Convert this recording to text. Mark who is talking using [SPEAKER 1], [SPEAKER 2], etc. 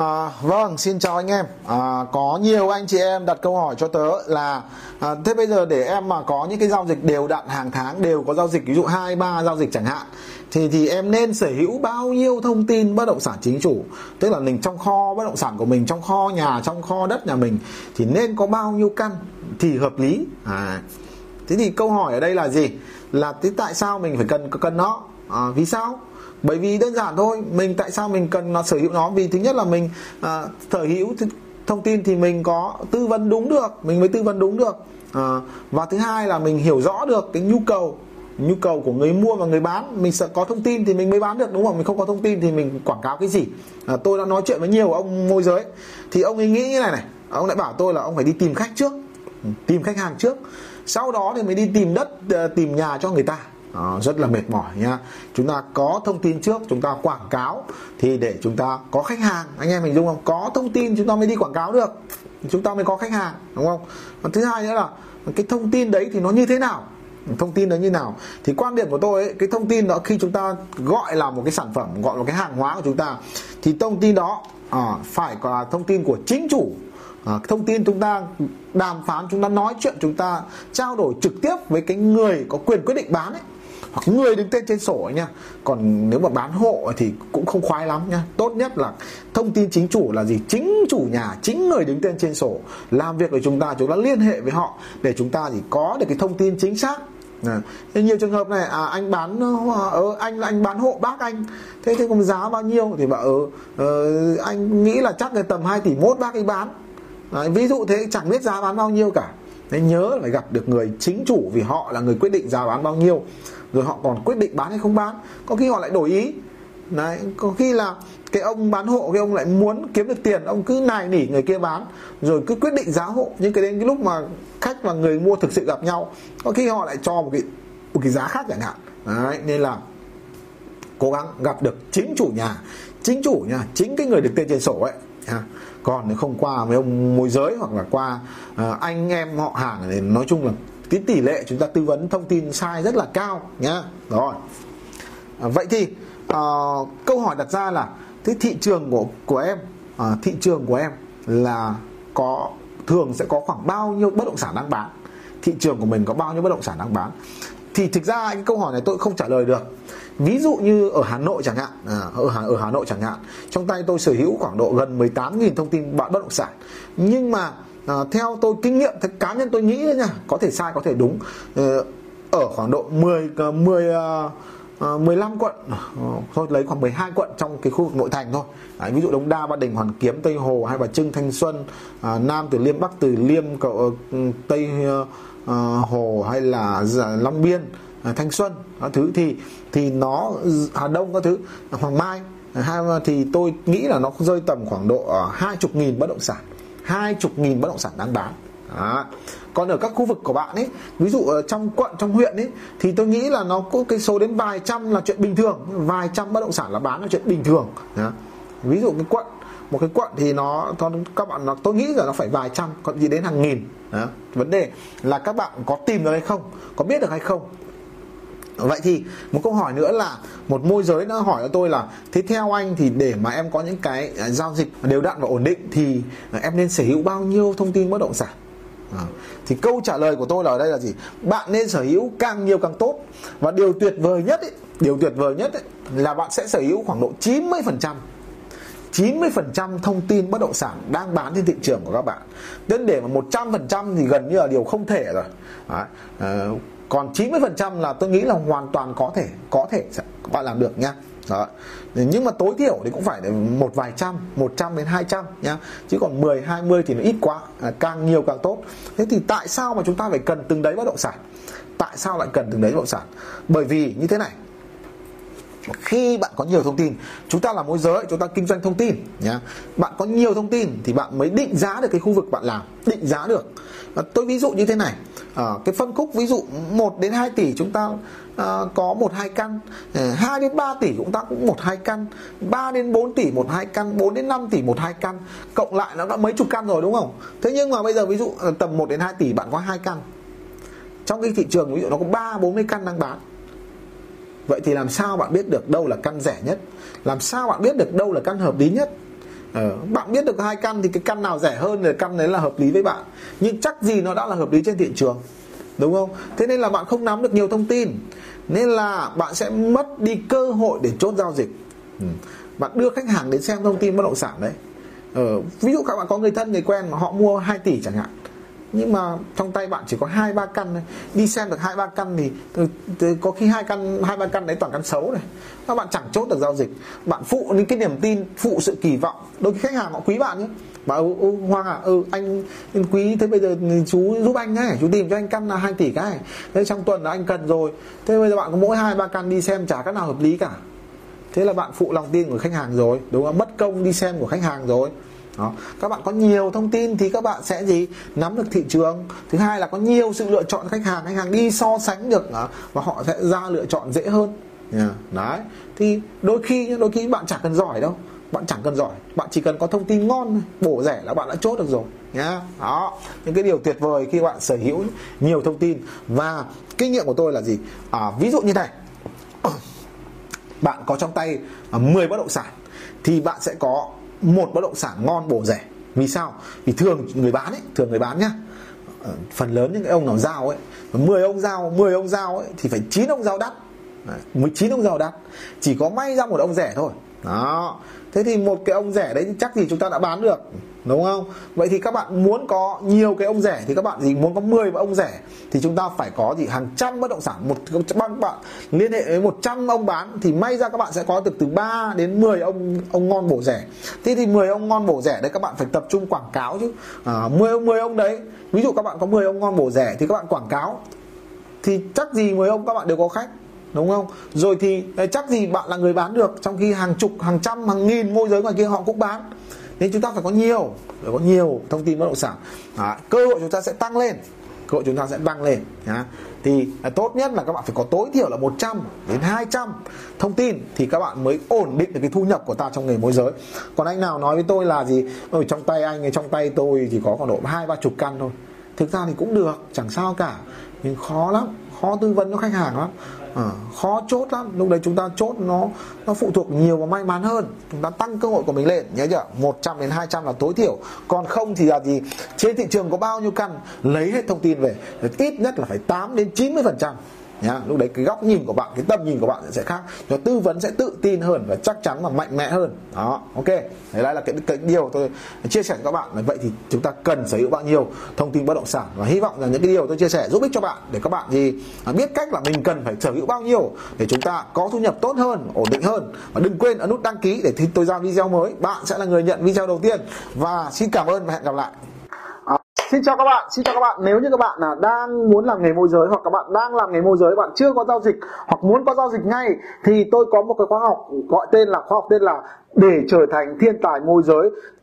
[SPEAKER 1] À, vâng, xin chào anh em. À, có nhiều anh chị em đặt câu hỏi cho tớ là à, thế bây giờ để em mà có những cái giao dịch đều đặn hàng tháng đều có giao dịch ví dụ hai ba giao dịch chẳng hạn thì thì em nên sở hữu bao nhiêu thông tin bất động sản chính chủ? Tức là mình trong kho bất động sản của mình trong kho nhà trong kho đất nhà mình thì nên có bao nhiêu căn thì hợp lý? À, thế thì câu hỏi ở đây là gì? Là thế tại sao mình phải cần cần nó? À, vì sao? Bởi vì đơn giản thôi mình tại sao mình cần nó sở hữu nó? Vì thứ nhất là mình à, sở hữu thông tin thì mình có tư vấn đúng được mình mới tư vấn đúng được. À, và thứ hai là mình hiểu rõ được cái nhu cầu nhu cầu của người mua và người bán. Mình sẽ có thông tin thì mình mới bán được đúng không? Mình không có thông tin thì mình quảng cáo cái gì? À, tôi đã nói chuyện với nhiều ông môi giới thì ông ấy nghĩ như này này ông lại bảo tôi là ông phải đi tìm khách trước tìm khách hàng trước. Sau đó thì mới đi tìm đất ờ, tìm nhà cho người ta đó, rất là mệt mỏi nha chúng ta có thông tin trước chúng ta quảng cáo. Thì để chúng ta có khách hàng anh em mình dung không? Có thông tin chúng ta mới đi quảng cáo được. Chúng ta mới có khách hàng đúng không? Và thứ hai nữa là cái thông tin đấy thì nó như thế nào? Thông tin nó như nào? Thì quan điểm của tôi ấy, cái thông tin đó khi chúng ta gọi là một cái sản phẩm gọi là cái hàng hóa của chúng ta thì thông tin đó à, phải là thông tin của chính chủ. À, thông tin chúng ta đàm phán chúng ta nói chuyện chúng ta trao đổi trực tiếp với cái người có quyền quyết định bán ấy hoặc người đứng tên trên sổ ấy nha. Còn nếu mà bán hộ thì cũng không khoái lắm nha. Tốt nhất là thông tin chính chủ là gì? Chính chủ nhà chính người đứng tên trên sổ. Làm việc với chúng ta chúng ta liên hệ với họ để chúng ta chỉ có được cái thông tin chính xác. À, nhiều trường hợp này à, anh bán ờ, ờ anh là anh bán hộ bác anh. Thế thì còn giá bao nhiêu? Thì bảo ờ, ờ, anh nghĩ là chắc là tầm 2 tỷ mốt bác ấy bán. Đấy, ví dụ thế chẳng biết giá bán bao nhiêu cả nên nhớ là gặp được người chính chủ vì họ là người quyết định giá bán bao nhiêu. Rồi họ còn quyết định bán hay không bán. Có khi họ lại đổi ý. Đấy, có khi là cái ông bán hộ, cái ông lại muốn kiếm được tiền, ông cứ nài nỉ người kia bán, rồi cứ quyết định giá hộ. Nhưng cái đến cái lúc mà khách và người mua thực sự gặp nhau, có khi họ lại cho một cái một cái giá khác chẳng hạn. Đấy, nên là cố gắng gặp được chính chủ nhà. Chính chủ nhà, chính cái người được tên trên sổ ấy còn nếu không qua mấy ông môi giới hoặc là qua uh, anh em họ hàng thì nói chung là cái tỷ lệ chúng ta tư vấn thông tin sai rất là cao nhá. Rồi. À, vậy thì uh, câu hỏi đặt ra là thế thị trường của của em uh, thị trường của em là có thường sẽ có khoảng bao nhiêu bất động sản đang bán? Thị trường của mình có bao nhiêu bất động sản đang bán? Thì thực ra cái câu hỏi này tôi không trả lời được ví dụ như ở Hà Nội chẳng hạn à, ở Hà ở Hà Nội chẳng hạn trong tay tôi sở hữu khoảng độ gần 18.000 thông tin bạn bất động sản. Nhưng mà à, theo tôi kinh nghiệm theo cá nhân tôi nghĩ nha có thể sai có thể đúng. Ờ, ở khoảng độ 10 10 15 quận ờ, thôi lấy khoảng 12 quận trong cái khu vực nội thành thôi. Đấy, ví dụ Đống Đa, Ba Đình, Hoàn Kiếm, Tây Hồ, Hai Bà Trưng, Thanh Xuân, à, Nam Từ Liêm, Bắc Từ Liêm, cậu, ờ, Tây Hồ hay là Long Biên, À, Thanh Xuân các thứ thì thì nó, Hà Đông các thứ, Hoàng Mai à, thì tôi nghĩ là nó rơi tầm khoảng độ à, hai chục nghìn bất động sản, hai chục nghìn bất động sản đang bán đó. còn ở các khu vực của bạn ấy, ví dụ ở trong quận, trong huyện ấy, thì tôi nghĩ là nó có cái số đến vài trăm là chuyện bình thường, vài trăm bất động sản là bán là chuyện bình thường đó. ví dụ cái quận, một cái quận thì nó, các bạn, nó, tôi nghĩ là nó phải vài trăm, còn gì đến hàng nghìn đó. vấn đề là các bạn có tìm được hay không, có biết được hay không vậy thì một câu hỏi nữa là một môi giới đã hỏi cho tôi là thế theo anh thì để mà em có những cái à, giao dịch đều đặn và ổn định thì à, em nên sở hữu bao nhiêu thông tin bất động sản? À, thì câu trả lời của tôi là ở đây là gì? Bạn nên sở hữu càng nhiều càng tốt. Và điều tuyệt vời nhất ấy, điều tuyệt vời nhất ấy, là bạn sẽ sở hữu khoảng độ 90 phần trăm 90% thông tin bất động sản đang bán trên thị trường của các bạn. Đến để mà 100% thì gần như là điều không thể rồi. Đấy. À, còn 90% là tôi nghĩ là hoàn toàn có thể có thể bạn làm được nha. Đó. nhưng mà tối thiểu thì cũng phải một vài trăm 100 đến 200 nhá chứ còn 10 20 thì nó ít quá à, càng nhiều càng tốt. Thế thì tại sao mà chúng ta phải cần từng đấy bất động sản? Tại sao lại cần từng đấy bất động sản? Bởi vì như thế này. Khi bạn có nhiều thông tin chúng ta là môi giới chúng ta kinh doanh thông tin nhá bạn có nhiều thông tin thì bạn mới định giá được cái khu vực bạn làm định giá được. À, tôi ví dụ như thế này à, cái phân khúc ví dụ 1 đến 2 tỷ chúng ta à, có một hai căn ờ, à, 2 đến 3 tỷ chúng ta cũng một hai căn 3 đến 4 tỷ một hai căn 4 đến 5 tỷ một hai căn cộng lại nó đã mấy chục căn rồi đúng không? Thế nhưng mà bây giờ ví dụ à, tầm 1 đến 2 tỷ bạn có hai căn. Trong cái thị trường ví dụ nó có 3 40 căn đang bán. Vậy thì làm sao bạn biết được đâu là căn rẻ nhất? Làm sao bạn biết được đâu là căn hợp lý nhất? Ờ, bạn biết được hai căn thì cái căn nào rẻ hơn thì căn đấy là hợp lý với bạn. Nhưng chắc gì nó đã là hợp lý trên thị trường đúng không? Thế nên là bạn không nắm được nhiều thông tin. Nên là bạn sẽ mất đi cơ hội để chốt giao dịch. Ừ. bạn đưa khách hàng đến xem thông tin bất động sản đấy. Ờ, ví dụ các bạn có người thân người quen mà họ mua 2 tỷ chẳng hạn nhưng mà trong tay bạn chỉ có hai ba căn này. đi xem được hai ba căn thì, từ, từ, có khi hai căn hai ba căn đấy toàn căn xấu này. Các bạn chẳng chốt được giao dịch. Bạn phụ những cái niềm tin phụ sự kỳ vọng. Đôi khi khách hàng họ quý bạn nhé bảo ừ, ừ, Hoàng à ừ anh, quý thế bây giờ chú giúp anh nhé chú tìm cho anh căn là 2 tỷ cái. Thế trong tuần là anh cần rồi. Thế bây giờ bạn có mỗi hai ba căn đi xem chả cái nào hợp lý cả. Thế là bạn phụ lòng tin của khách hàng rồi đúng không? Mất công đi xem của khách hàng rồi đó. các bạn có nhiều thông tin thì các bạn sẽ gì? Nắm được thị trường. Thứ hai là có nhiều sự lựa chọn khách hàng. Khách hàng đi so sánh được ờ, và họ sẽ ra lựa chọn dễ hơn. Yeah. đấy. Thì đôi khi đôi khi bạn chẳng cần giỏi đâu. Bạn chẳng cần giỏi. Bạn chỉ cần có thông tin ngon bổ rẻ là bạn đã chốt được rồi. Nhá đó. Những cái điều tuyệt vời khi bạn sở hữu nhiều thông tin. Và kinh nghiệm của tôi là gì? À, ví dụ như này. Bạn có trong tay ờ, 10 bất động sản. Thì bạn sẽ có một bất động sản ngon bổ rẻ. Vì sao? Vì thường người bán ấy, thường người bán nhá. Ờ, phần lớn những cái ông nào giao ấy 10 ông giao 10 ông giao ấy, thì phải 9 ông giao đắt. 19 ông giao đắt. Chỉ có may ra một ông rẻ thôi. Đó. Thế thì một cái ông rẻ đấy chắc gì chúng ta đã bán được? Đúng không? Vậy thì các bạn muốn có nhiều cái ông rẻ thì các bạn gì muốn có 10 ông rẻ thì chúng ta phải có gì? Hàng trăm bất động sản. Một bạn bạn liên hệ với 100 ông bán thì may ra các bạn sẽ có được từ 3 đến 10 ông ông ngon bổ rẻ. Thế thì 10 ông ngon bổ rẻ đấy các bạn phải tập trung quảng cáo chứ. À, 10 ông 10 ông đấy ví dụ các bạn có 10 ông ngon bổ rẻ thì các bạn quảng cáo. Thì chắc gì 10 ông các bạn đều có khách đúng không? Rồi thì chắc gì bạn là người bán được trong khi hàng chục hàng trăm hàng nghìn môi giới ngoài kia họ cũng bán nên chúng ta phải có nhiều phải có nhiều thông tin bất động sản. À, cơ hội chúng ta sẽ tăng lên cơ hội chúng ta sẽ tăng lên nhá. thì à, tốt nhất là các bạn phải có tối thiểu là 100 đến 200 thông tin thì các bạn mới ổn định được cái thu nhập của ta trong nghề môi giới. Còn anh nào nói với tôi là gì? Ở trong tay anh ấy trong tay tôi chỉ có khoảng độ hai ba chục căn thôi thực ra thì cũng được chẳng sao cả. Nhưng khó lắm khó tư vấn cho khách hàng lắm. À, khó chốt lắm. Lúc đấy chúng ta chốt nó nó phụ thuộc nhiều vào may mắn hơn. Chúng ta tăng cơ hội của mình lên nhớ chưa? 100 đến 200 là tối thiểu. Còn không thì là gì? Trên thị trường có bao nhiêu căn lấy hết thông tin về. Ít nhất là phải 8 đến 90 phần trăm nhá lúc đấy cái góc nhìn của bạn cái tầm nhìn của bạn sẽ khác. Nó tư vấn sẽ tự tin hơn và chắc chắn và mạnh mẽ hơn. Đó ok. Đấy là cái, cái điều tôi chia sẻ với các bạn. Vậy thì chúng ta cần sở hữu bao nhiêu thông tin bất động sản. Và hy vọng rằng những cái điều tôi chia sẻ giúp ích cho bạn để các bạn gì biết cách là mình cần phải sở hữu bao nhiêu để chúng ta có thu nhập tốt hơn ổn định hơn. Và đừng quên ấn nút đăng ký để tôi ra video mới. Bạn sẽ là người nhận video đầu tiên. Và xin cảm ơn và hẹn gặp lại. Xin chào các bạn, xin chào các bạn. Nếu như các bạn là đang muốn làm nghề môi giới hoặc các bạn đang làm nghề môi giới bạn chưa có giao dịch hoặc muốn có giao dịch ngay thì tôi có một cái khóa học gọi tên là khóa học tên là để trở thành thiên tài môi giới